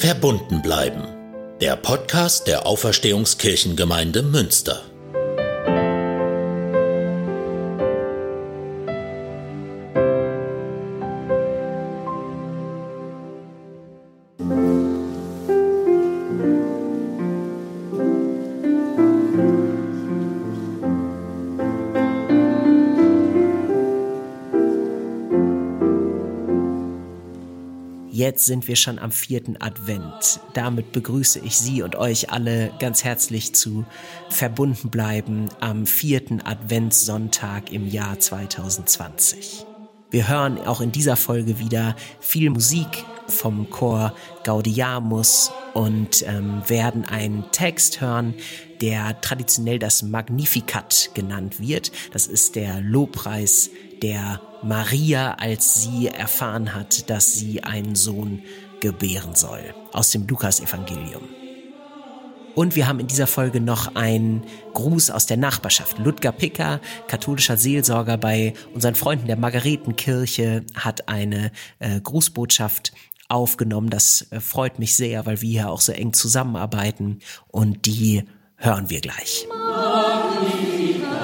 Verbunden bleiben. Der Podcast der Auferstehungskirchengemeinde Münster. Jetzt sind wir schon am vierten Advent. Damit begrüße ich Sie und euch alle ganz herzlich zu Verbunden bleiben am vierten Adventssonntag im Jahr 2020. Wir hören auch in dieser Folge wieder viel Musik vom Chor Gaudiamus und ähm, werden einen Text hören, der traditionell das Magnificat genannt wird. Das ist der Lobpreis der Maria, als sie erfahren hat, dass sie einen Sohn gebären soll. Aus dem Lukas-Evangelium. Und wir haben in dieser Folge noch einen Gruß aus der Nachbarschaft. Ludger Picker, katholischer Seelsorger bei unseren Freunden der Margaretenkirche, hat eine äh, Grußbotschaft aufgenommen. Das äh, freut mich sehr, weil wir hier auch so eng zusammenarbeiten. Und die hören wir gleich. Magnificat.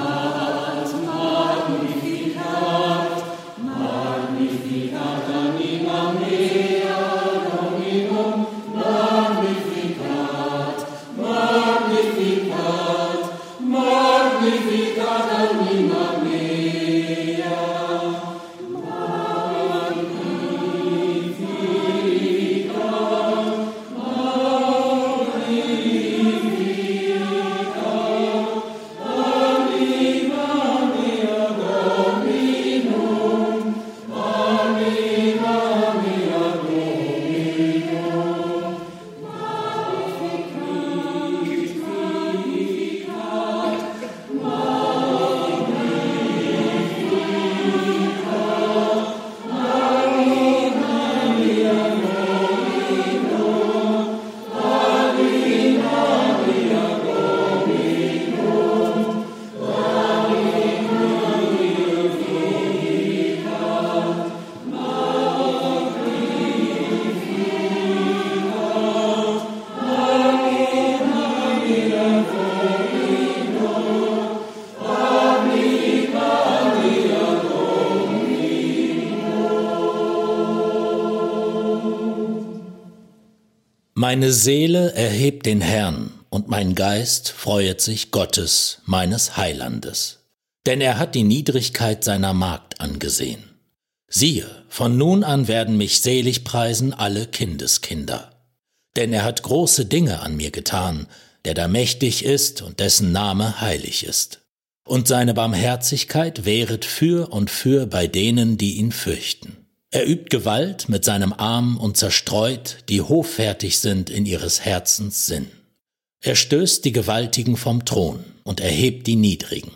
Meine Seele erhebt den Herrn, und mein Geist freuet sich Gottes, meines Heilandes. Denn er hat die Niedrigkeit seiner Magd angesehen. Siehe, von nun an werden mich selig preisen alle Kindeskinder. Denn er hat große Dinge an mir getan, der da mächtig ist und dessen Name heilig ist. Und seine Barmherzigkeit wäret für und für bei denen, die ihn fürchten. Er übt Gewalt mit seinem Arm und zerstreut, die hoffärtig sind in ihres Herzens Sinn. Er stößt die Gewaltigen vom Thron und erhebt die Niedrigen.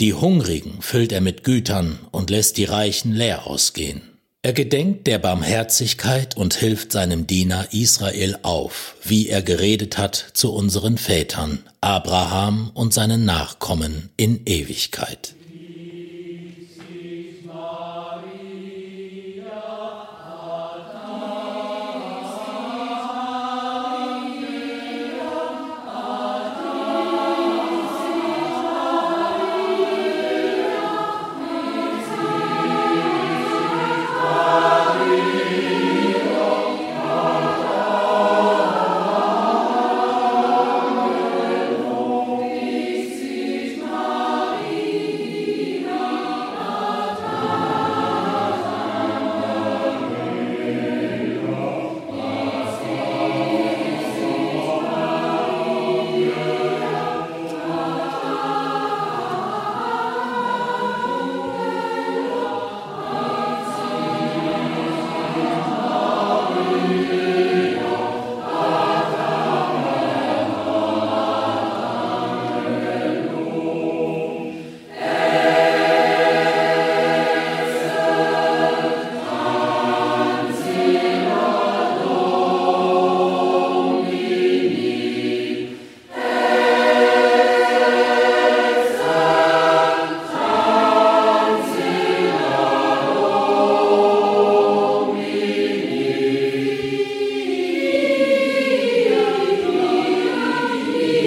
Die Hungrigen füllt er mit Gütern und lässt die Reichen leer ausgehen. Er gedenkt der Barmherzigkeit und hilft seinem Diener Israel auf, wie er geredet hat zu unseren Vätern, Abraham und seinen Nachkommen in Ewigkeit.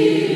Peace.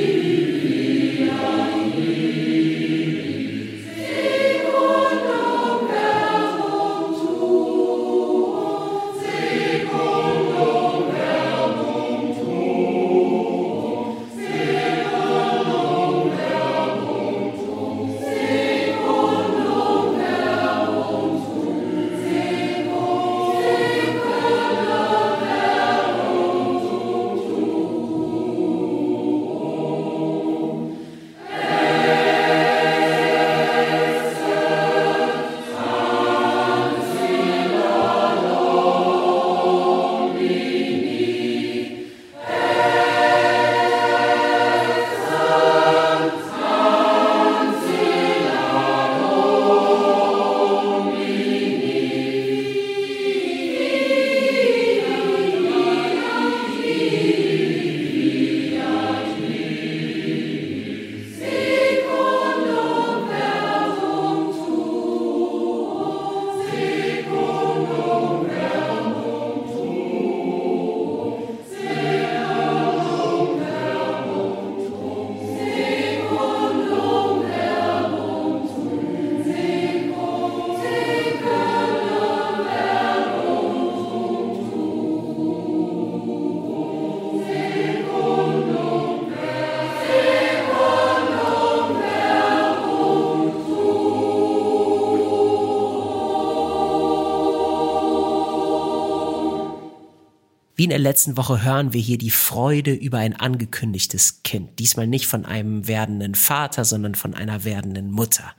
In der letzten Woche hören wir hier die Freude über ein angekündigtes Kind. Diesmal nicht von einem werdenden Vater, sondern von einer werdenden Mutter.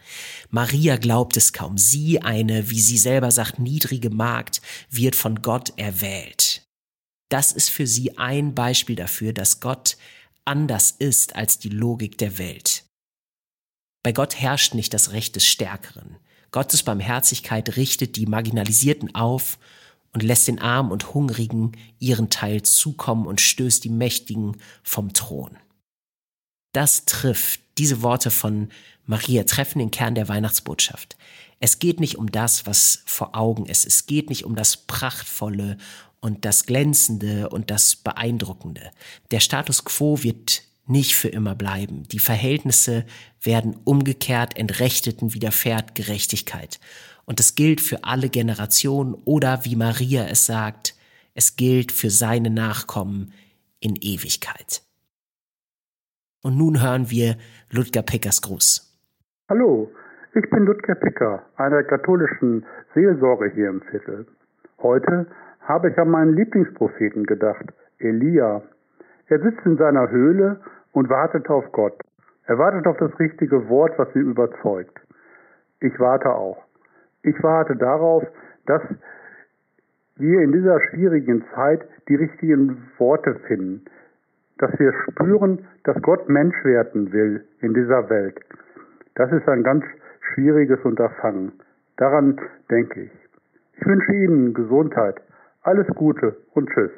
Maria glaubt es kaum. Sie, eine, wie sie selber sagt, niedrige Magd, wird von Gott erwählt. Das ist für sie ein Beispiel dafür, dass Gott anders ist als die Logik der Welt. Bei Gott herrscht nicht das Recht des Stärkeren. Gottes Barmherzigkeit richtet die Marginalisierten auf und lässt den Armen und Hungrigen ihren Teil zukommen und stößt die Mächtigen vom Thron. Das trifft, diese Worte von Maria treffen den Kern der Weihnachtsbotschaft. Es geht nicht um das, was vor Augen ist. Es geht nicht um das Prachtvolle und das Glänzende und das Beeindruckende. Der Status quo wird nicht für immer bleiben. Die Verhältnisse werden umgekehrt, Entrechteten widerfährt Gerechtigkeit. Und es gilt für alle Generationen oder wie Maria es sagt, es gilt für seine Nachkommen in Ewigkeit. Und nun hören wir Ludger Pickers Gruß. Hallo, ich bin Ludger Picker, einer katholischen Seelsorge hier im Viertel. Heute habe ich an meinen Lieblingspropheten gedacht, Elia. Er sitzt in seiner Höhle und wartet auf Gott. Er wartet auf das richtige Wort, was ihn überzeugt. Ich warte auch. Ich warte darauf, dass wir in dieser schwierigen Zeit die richtigen Worte finden, dass wir spüren, dass Gott Mensch werden will in dieser Welt. Das ist ein ganz schwieriges Unterfangen. Daran denke ich. Ich wünsche Ihnen Gesundheit, alles Gute und Tschüss.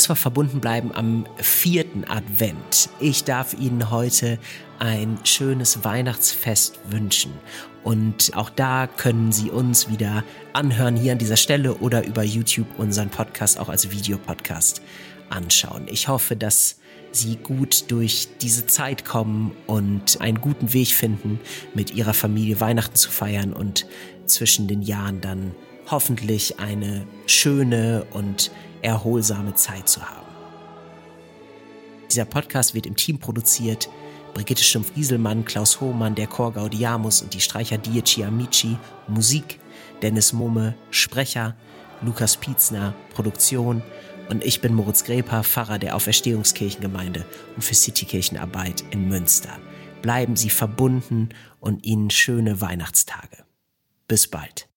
Das war verbunden bleiben am vierten Advent. Ich darf Ihnen heute ein schönes Weihnachtsfest wünschen. Und auch da können Sie uns wieder anhören hier an dieser Stelle oder über YouTube unseren Podcast auch als Videopodcast anschauen. Ich hoffe, dass Sie gut durch diese Zeit kommen und einen guten Weg finden, mit Ihrer Familie Weihnachten zu feiern und zwischen den Jahren dann hoffentlich eine schöne und erholsame Zeit zu haben. Dieser Podcast wird im Team produziert. Brigitte Stumpf-Gieselmann, Klaus Hohmann, der Chor Gaudiamus und die Streicher Dieci Amici, Musik, Dennis Mumme, Sprecher, Lukas Pietzner, Produktion und ich bin Moritz Greper, Pfarrer der Auferstehungskirchengemeinde und für Citykirchenarbeit in Münster. Bleiben Sie verbunden und Ihnen schöne Weihnachtstage. Bis bald.